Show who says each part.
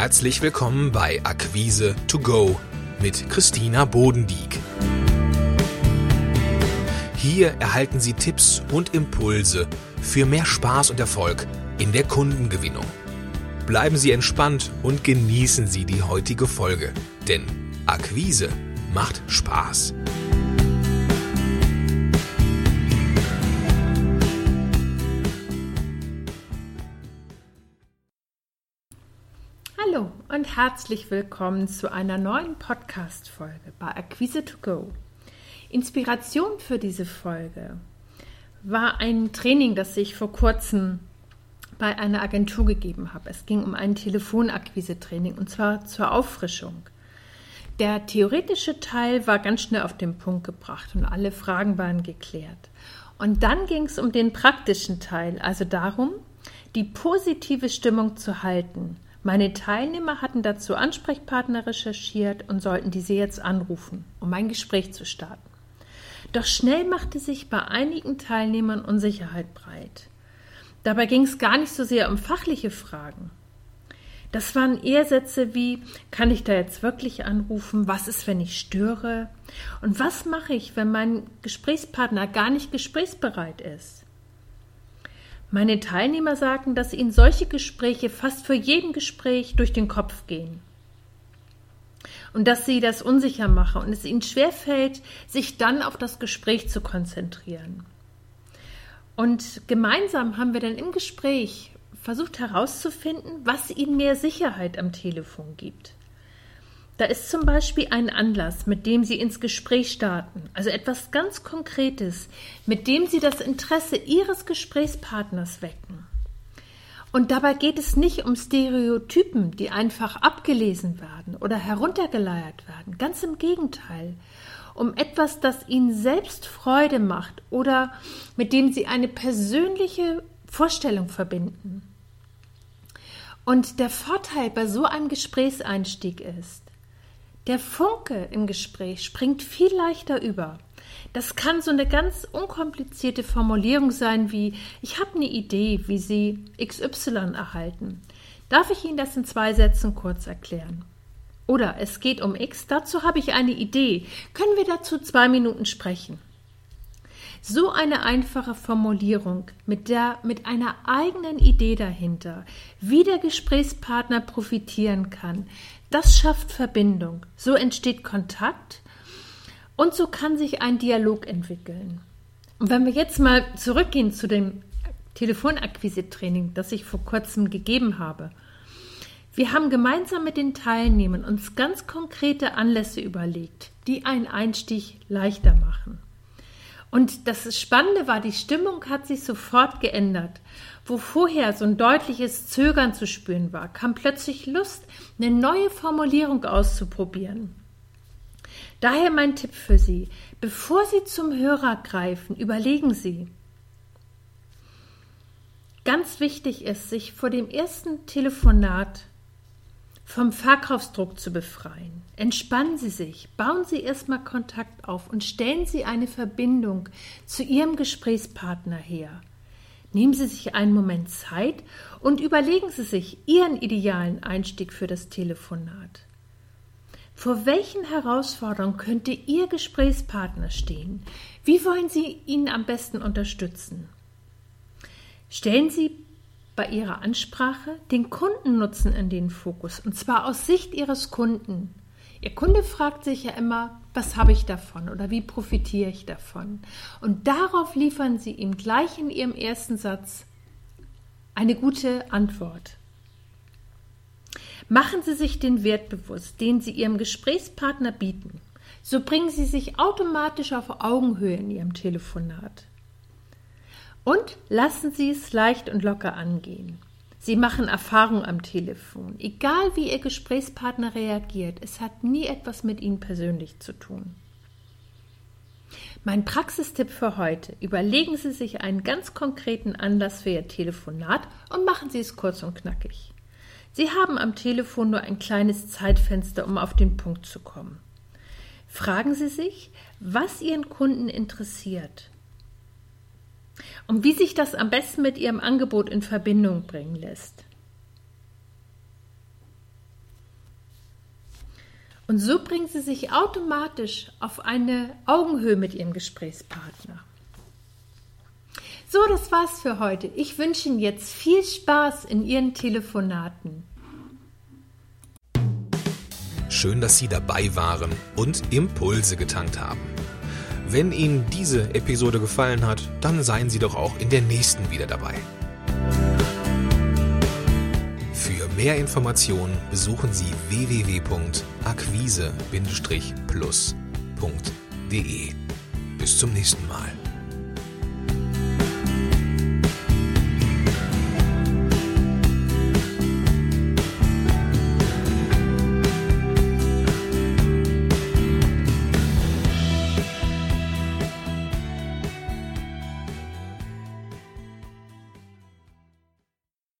Speaker 1: Herzlich willkommen bei Akquise to go mit Christina Bodendieck. Hier erhalten Sie Tipps und Impulse für mehr Spaß und Erfolg in der Kundengewinnung. Bleiben Sie entspannt und genießen Sie die heutige Folge, denn Akquise macht Spaß.
Speaker 2: Herzlich willkommen zu einer neuen Podcast-Folge bei Acquise to Go. Inspiration für diese Folge war ein Training, das ich vor kurzem bei einer Agentur gegeben habe. Es ging um ein Telefonakquise-Training und zwar zur Auffrischung. Der theoretische Teil war ganz schnell auf den Punkt gebracht und alle Fragen waren geklärt. Und dann ging es um den praktischen Teil, also darum, die positive Stimmung zu halten – meine Teilnehmer hatten dazu Ansprechpartner recherchiert und sollten diese jetzt anrufen, um ein Gespräch zu starten. Doch schnell machte sich bei einigen Teilnehmern Unsicherheit breit. Dabei ging es gar nicht so sehr um fachliche Fragen. Das waren eher Sätze wie, kann ich da jetzt wirklich anrufen? Was ist, wenn ich störe? Und was mache ich, wenn mein Gesprächspartner gar nicht gesprächsbereit ist? Meine Teilnehmer sagen, dass ihnen solche Gespräche fast für jeden Gespräch durch den Kopf gehen. Und dass sie das unsicher machen und es ihnen schwerfällt, sich dann auf das Gespräch zu konzentrieren. Und gemeinsam haben wir dann im Gespräch versucht herauszufinden, was ihnen mehr Sicherheit am Telefon gibt. Da ist zum Beispiel ein Anlass, mit dem Sie ins Gespräch starten, also etwas ganz Konkretes, mit dem Sie das Interesse Ihres Gesprächspartners wecken. Und dabei geht es nicht um Stereotypen, die einfach abgelesen werden oder heruntergeleiert werden. Ganz im Gegenteil. Um etwas, das Ihnen selbst Freude macht oder mit dem Sie eine persönliche Vorstellung verbinden. Und der Vorteil bei so einem Gesprächseinstieg ist, der Funke im Gespräch springt viel leichter über. Das kann so eine ganz unkomplizierte Formulierung sein wie Ich habe eine Idee, wie Sie XY erhalten. Darf ich Ihnen das in zwei Sätzen kurz erklären? Oder es geht um X, dazu habe ich eine Idee. Können wir dazu zwei Minuten sprechen? So eine einfache Formulierung mit der, mit einer eigenen Idee dahinter, wie der Gesprächspartner profitieren kann, das schafft Verbindung. So entsteht Kontakt und so kann sich ein Dialog entwickeln. Und wenn wir jetzt mal zurückgehen zu dem Telefonakquise-Training, das ich vor kurzem gegeben habe. Wir haben gemeinsam mit den Teilnehmern uns ganz konkrete Anlässe überlegt, die einen Einstieg leichter machen. Und das Spannende war, die Stimmung hat sich sofort geändert. Wo vorher so ein deutliches Zögern zu spüren war, kam plötzlich Lust, eine neue Formulierung auszuprobieren. Daher mein Tipp für Sie. Bevor Sie zum Hörer greifen, überlegen Sie. Ganz wichtig ist, sich vor dem ersten Telefonat vom Verkaufsdruck zu befreien. Entspannen Sie sich, bauen Sie erstmal Kontakt auf und stellen Sie eine Verbindung zu Ihrem Gesprächspartner her. Nehmen Sie sich einen Moment Zeit und überlegen Sie sich Ihren idealen Einstieg für das Telefonat. Vor welchen Herausforderungen könnte Ihr Gesprächspartner stehen? Wie wollen Sie ihn am besten unterstützen? Stellen Sie bei Ihrer Ansprache den Kundennutzen in den Fokus, und zwar aus Sicht Ihres Kunden. Ihr Kunde fragt sich ja immer, was habe ich davon oder wie profitiere ich davon? Und darauf liefern Sie ihm gleich in Ihrem ersten Satz eine gute Antwort. Machen Sie sich den Wert bewusst, den Sie Ihrem Gesprächspartner bieten. So bringen Sie sich automatisch auf Augenhöhe in Ihrem Telefonat. Und lassen Sie es leicht und locker angehen. Sie machen Erfahrung am Telefon. Egal wie Ihr Gesprächspartner reagiert, es hat nie etwas mit Ihnen persönlich zu tun. Mein Praxistipp für heute. Überlegen Sie sich einen ganz konkreten Anlass für Ihr Telefonat und machen Sie es kurz und knackig. Sie haben am Telefon nur ein kleines Zeitfenster, um auf den Punkt zu kommen. Fragen Sie sich, was Ihren Kunden interessiert und wie sich das am besten mit Ihrem Angebot in Verbindung bringen lässt. Und so bringen Sie sich automatisch auf eine Augenhöhe mit Ihrem Gesprächspartner. So, das war's für heute. Ich wünsche Ihnen jetzt viel Spaß in Ihren Telefonaten.
Speaker 1: Schön, dass Sie dabei waren und Impulse getankt haben. Wenn Ihnen diese Episode gefallen hat, dann seien Sie doch auch in der nächsten wieder dabei. Für mehr Informationen besuchen Sie www.akquise-plus.de. Bis zum nächsten Mal.